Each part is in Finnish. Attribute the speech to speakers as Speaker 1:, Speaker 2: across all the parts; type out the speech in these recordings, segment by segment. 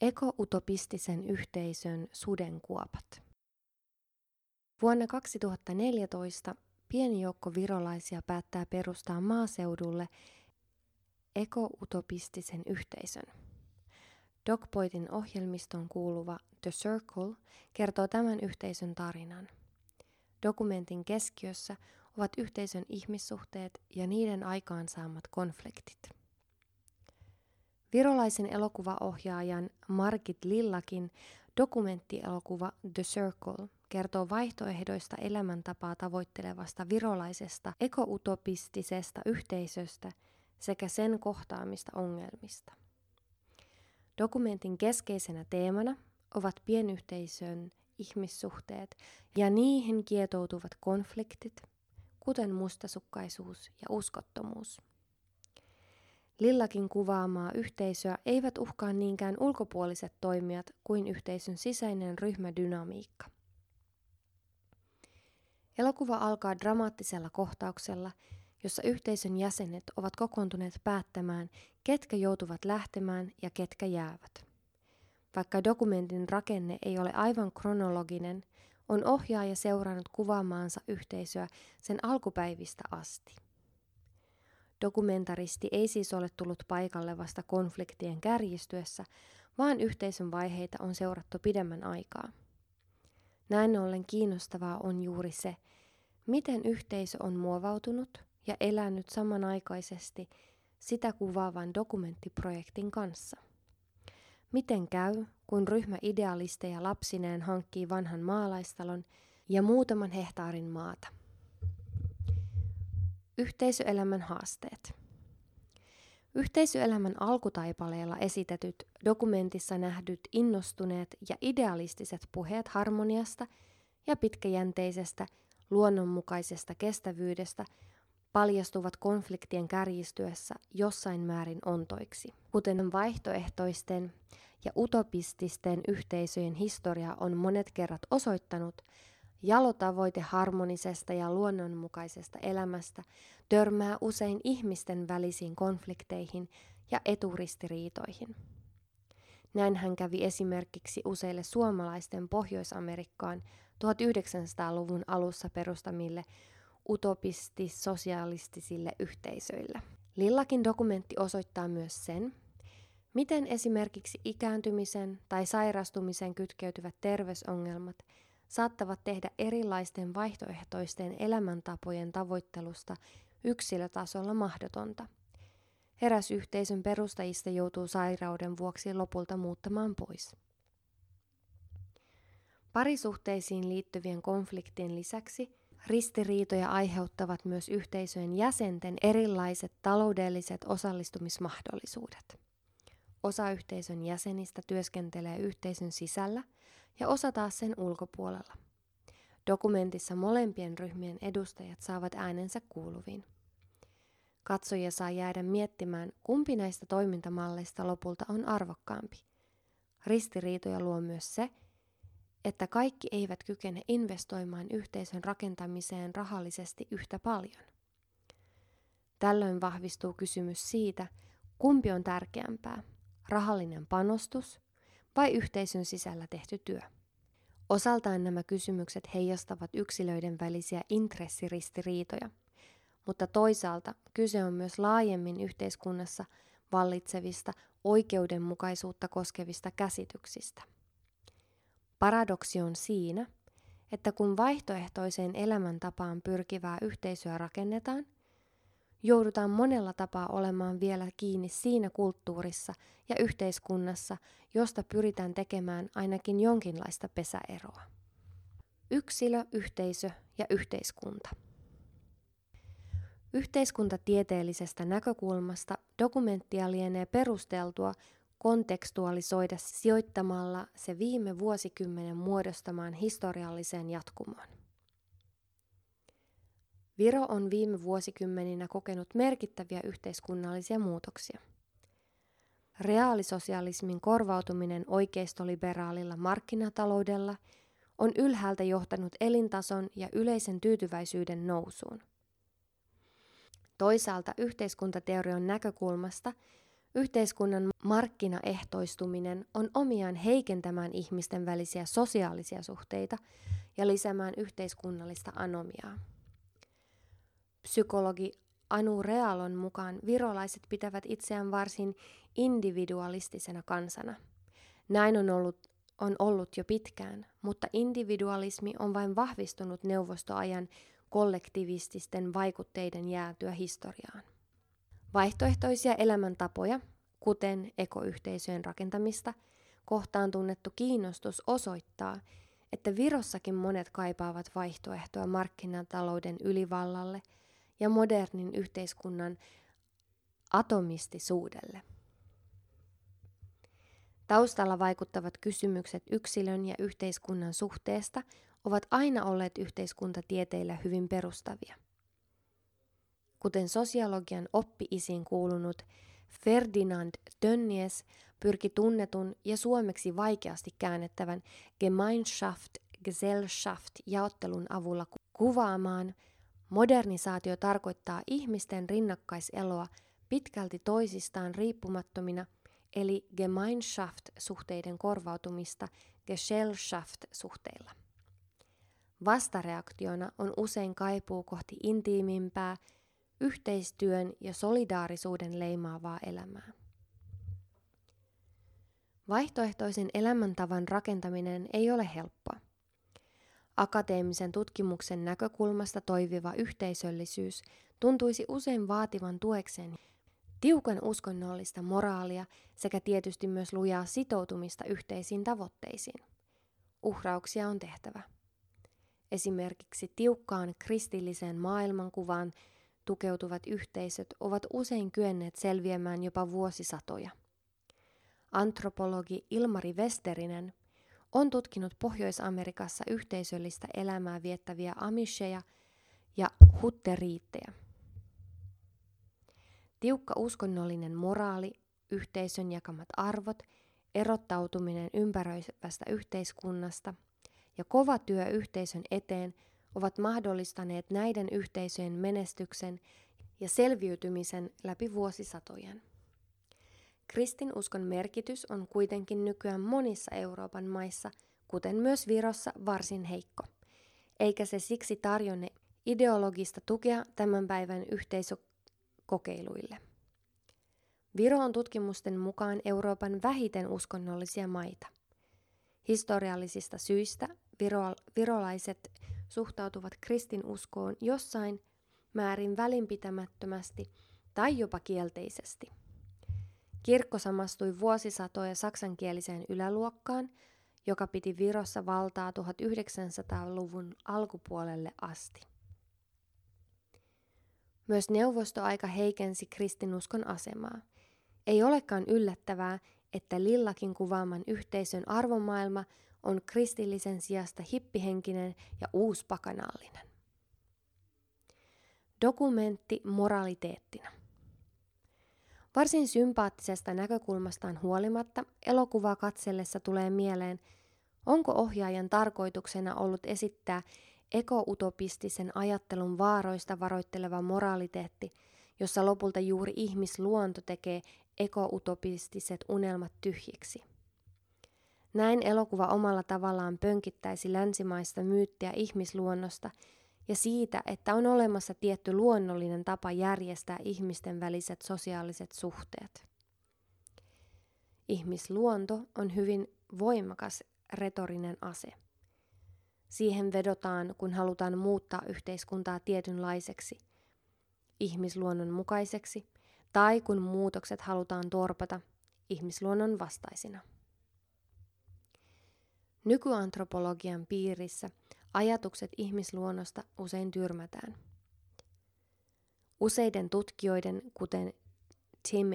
Speaker 1: Ekoutopistisen yhteisön sudenkuopat. Vuonna 2014 pieni joukko virolaisia päättää perustaa maaseudulle ekoutopistisen yhteisön. Dogpointin ohjelmistoon kuuluva The Circle kertoo tämän yhteisön tarinan. Dokumentin keskiössä ovat yhteisön ihmissuhteet ja niiden aikaansaamat konfliktit. Virolaisen elokuvaohjaajan Margit Lillakin dokumenttielokuva The Circle kertoo vaihtoehdoista elämäntapaa tavoittelevasta virolaisesta ekoutopistisesta yhteisöstä sekä sen kohtaamista ongelmista. Dokumentin keskeisenä teemana ovat pienyhteisön ihmissuhteet ja niihin kietoutuvat konfliktit, kuten mustasukkaisuus ja uskottomuus. Lillakin kuvaamaa yhteisöä eivät uhkaa niinkään ulkopuoliset toimijat kuin yhteisön sisäinen ryhmädynamiikka. Elokuva alkaa dramaattisella kohtauksella, jossa yhteisön jäsenet ovat kokoontuneet päättämään, ketkä joutuvat lähtemään ja ketkä jäävät. Vaikka dokumentin rakenne ei ole aivan kronologinen, on ohjaaja seurannut kuvaamaansa yhteisöä sen alkupäivistä asti. Dokumentaristi ei siis ole tullut paikalle vasta konfliktien kärjistyessä, vaan yhteisön vaiheita on seurattu pidemmän aikaa. Näin ollen kiinnostavaa on juuri se, miten yhteisö on muovautunut ja elänyt samanaikaisesti sitä kuvaavan dokumenttiprojektin kanssa. Miten käy, kun ryhmä idealisteja lapsineen hankkii vanhan maalaistalon ja muutaman hehtaarin maata? Yhteisöelämän haasteet. Yhteisöelämän alkutaipaleella esitetyt dokumentissa nähdyt innostuneet ja idealistiset puheet harmoniasta ja pitkäjänteisestä luonnonmukaisesta kestävyydestä paljastuvat konfliktien kärjistyessä jossain määrin ontoiksi, kuten vaihtoehtoisten ja utopististen yhteisöjen historia on monet kerrat osoittanut, jalotavoite harmonisesta ja luonnonmukaisesta elämästä törmää usein ihmisten välisiin konflikteihin ja eturistiriitoihin. Näin hän kävi esimerkiksi useille suomalaisten Pohjois-Amerikkaan 1900-luvun alussa perustamille utopisti-sosialistisille yhteisöille. Lillakin dokumentti osoittaa myös sen, miten esimerkiksi ikääntymisen tai sairastumisen kytkeytyvät terveysongelmat saattavat tehdä erilaisten vaihtoehtoisten elämäntapojen tavoittelusta yksilötasolla mahdotonta. Eräs yhteisön perustajista joutuu sairauden vuoksi lopulta muuttamaan pois. Parisuhteisiin liittyvien konfliktien lisäksi ristiriitoja aiheuttavat myös yhteisöjen jäsenten erilaiset taloudelliset osallistumismahdollisuudet. Osa yhteisön jäsenistä työskentelee yhteisön sisällä ja osa taas sen ulkopuolella. Dokumentissa molempien ryhmien edustajat saavat äänensä kuuluviin. Katsoja saa jäädä miettimään, kumpi näistä toimintamalleista lopulta on arvokkaampi. Ristiriitoja luo myös se, että kaikki eivät kykene investoimaan yhteisön rakentamiseen rahallisesti yhtä paljon. Tällöin vahvistuu kysymys siitä, kumpi on tärkeämpää, rahallinen panostus vai yhteisön sisällä tehty työ. Osaltaan nämä kysymykset heijastavat yksilöiden välisiä intressiristiriitoja, mutta toisaalta kyse on myös laajemmin yhteiskunnassa vallitsevista oikeudenmukaisuutta koskevista käsityksistä. Paradoksi on siinä, että kun vaihtoehtoiseen elämäntapaan pyrkivää yhteisöä rakennetaan, joudutaan monella tapaa olemaan vielä kiinni siinä kulttuurissa ja yhteiskunnassa, josta pyritään tekemään ainakin jonkinlaista pesäeroa. Yksilö, yhteisö ja yhteiskunta. Yhteiskuntatieteellisestä näkökulmasta dokumenttia lienee perusteltua kontekstualisoida sijoittamalla se viime vuosikymmenen muodostamaan historialliseen jatkumoon. Viro on viime vuosikymmeninä kokenut merkittäviä yhteiskunnallisia muutoksia. Reaalisosialismin korvautuminen oikeistoliberaalilla markkinataloudella on ylhäältä johtanut elintason ja yleisen tyytyväisyyden nousuun. Toisaalta yhteiskuntateorian näkökulmasta Yhteiskunnan markkinaehtoistuminen on omiaan heikentämään ihmisten välisiä sosiaalisia suhteita ja lisäämään yhteiskunnallista anomiaa. Psykologi Anu Realon mukaan virolaiset pitävät itseään varsin individualistisena kansana. Näin on ollut, on ollut jo pitkään, mutta individualismi on vain vahvistunut neuvostoajan kollektivististen vaikutteiden jäätyä historiaan. Vaihtoehtoisia elämäntapoja, kuten ekoyhteisöjen rakentamista, kohtaan tunnettu kiinnostus osoittaa, että Virossakin monet kaipaavat vaihtoehtoa markkinatalouden ylivallalle ja modernin yhteiskunnan atomistisuudelle. Taustalla vaikuttavat kysymykset yksilön ja yhteiskunnan suhteesta ovat aina olleet yhteiskuntatieteillä hyvin perustavia. Kuten sosiologian oppi-isiin kuulunut Ferdinand Tönnies pyrki tunnetun ja suomeksi vaikeasti käännettävän Gemeinschaft, Gesellschaft jaottelun avulla kuvaamaan, modernisaatio tarkoittaa ihmisten rinnakkaiseloa pitkälti toisistaan riippumattomina, eli Gemeinschaft-suhteiden korvautumista Gesellschaft-suhteilla. Vastareaktiona on usein kaipuu kohti intiimimpää, yhteistyön ja solidaarisuuden leimaavaa elämää. Vaihtoehtoisen elämäntavan rakentaminen ei ole helppoa. Akateemisen tutkimuksen näkökulmasta toiviva yhteisöllisyys tuntuisi usein vaativan tuekseen tiukan uskonnollista moraalia sekä tietysti myös lujaa sitoutumista yhteisiin tavoitteisiin. Uhrauksia on tehtävä. Esimerkiksi tiukkaan kristilliseen maailmankuvaan tukeutuvat yhteisöt ovat usein kyenneet selviämään jopa vuosisatoja. Antropologi Ilmari Westerinen on tutkinut Pohjois-Amerikassa yhteisöllistä elämää viettäviä amisheja ja hutteriittejä. Tiukka uskonnollinen moraali, yhteisön jakamat arvot, erottautuminen ympäröivästä yhteiskunnasta ja kova työ yhteisön eteen – ovat mahdollistaneet näiden yhteisöjen menestyksen ja selviytymisen läpi vuosisatojen. Kristinuskon merkitys on kuitenkin nykyään monissa Euroopan maissa, kuten myös Virossa, varsin heikko, eikä se siksi tarjonne ideologista tukea tämän päivän yhteisökokeiluille. Viro on tutkimusten mukaan Euroopan vähiten uskonnollisia maita. Historiallisista syistä viro- virolaiset suhtautuvat kristinuskoon jossain määrin välinpitämättömästi tai jopa kielteisesti. Kirkko samastui vuosisatoja saksankieliseen yläluokkaan, joka piti Virossa valtaa 1900-luvun alkupuolelle asti. Myös neuvostoaika heikensi kristinuskon asemaa. Ei olekaan yllättävää, että Lillakin kuvaaman yhteisön arvomaailma – on kristillisen sijasta hippihenkinen ja uuspakanallinen. Dokumentti moraliteettina. Varsin sympaattisesta näkökulmastaan huolimatta elokuvaa katsellessa tulee mieleen, onko ohjaajan tarkoituksena ollut esittää ekoutopistisen ajattelun vaaroista varoitteleva moraliteetti, jossa lopulta juuri ihmisluonto tekee ekoutopistiset unelmat tyhjiksi. Näin elokuva omalla tavallaan pönkittäisi länsimaista myyttiä ihmisluonnosta ja siitä, että on olemassa tietty luonnollinen tapa järjestää ihmisten väliset sosiaaliset suhteet. Ihmisluonto on hyvin voimakas retorinen ase. Siihen vedotaan, kun halutaan muuttaa yhteiskuntaa tietynlaiseksi, ihmisluonnon mukaiseksi, tai kun muutokset halutaan torpata ihmisluonnon vastaisina. Nykyantropologian piirissä ajatukset ihmisluonnosta usein tyrmätään. Useiden tutkijoiden, kuten Tim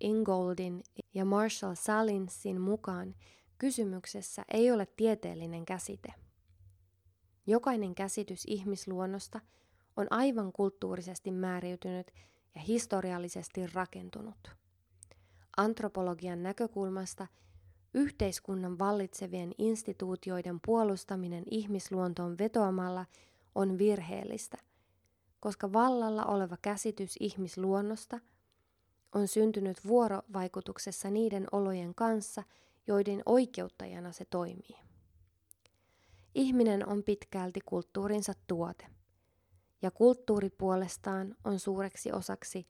Speaker 1: Ingoldin ja Marshall Salinsin mukaan, kysymyksessä ei ole tieteellinen käsite. Jokainen käsitys ihmisluonnosta on aivan kulttuurisesti määräytynyt ja historiallisesti rakentunut. Antropologian näkökulmasta – Yhteiskunnan vallitsevien instituutioiden puolustaminen ihmisluontoon vetoamalla on virheellistä, koska vallalla oleva käsitys ihmisluonnosta on syntynyt vuorovaikutuksessa niiden olojen kanssa, joiden oikeuttajana se toimii. Ihminen on pitkälti kulttuurinsa tuote, ja kulttuuri puolestaan on suureksi osaksi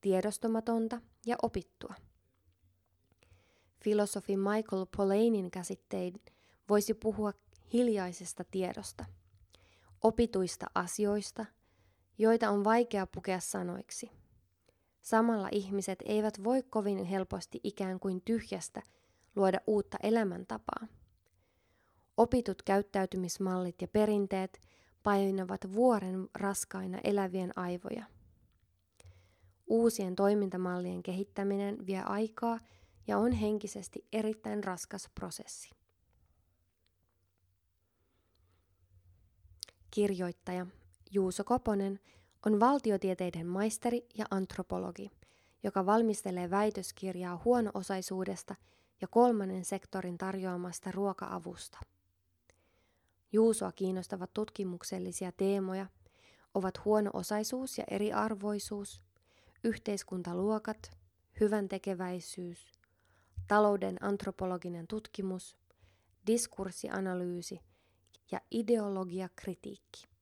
Speaker 1: tiedostamatonta ja opittua. Filosofi Michael Pollanin käsittein voisi puhua hiljaisesta tiedosta, opituista asioista, joita on vaikea pukea sanoiksi. Samalla ihmiset eivät voi kovin helposti ikään kuin tyhjästä luoda uutta elämäntapaa. Opitut käyttäytymismallit ja perinteet painavat vuoren raskaina elävien aivoja. Uusien toimintamallien kehittäminen vie aikaa ja on henkisesti erittäin raskas prosessi. Kirjoittaja Juuso Koponen on valtiotieteiden maisteri ja antropologi, joka valmistelee väitöskirjaa huono-osaisuudesta ja kolmannen sektorin tarjoamasta ruoka-avusta. Juusoa kiinnostavat tutkimuksellisia teemoja ovat huono-osaisuus ja eriarvoisuus, yhteiskuntaluokat, hyvän tekeväisyys, talouden antropologinen tutkimus, diskurssianalyysi ja ideologiakritiikki.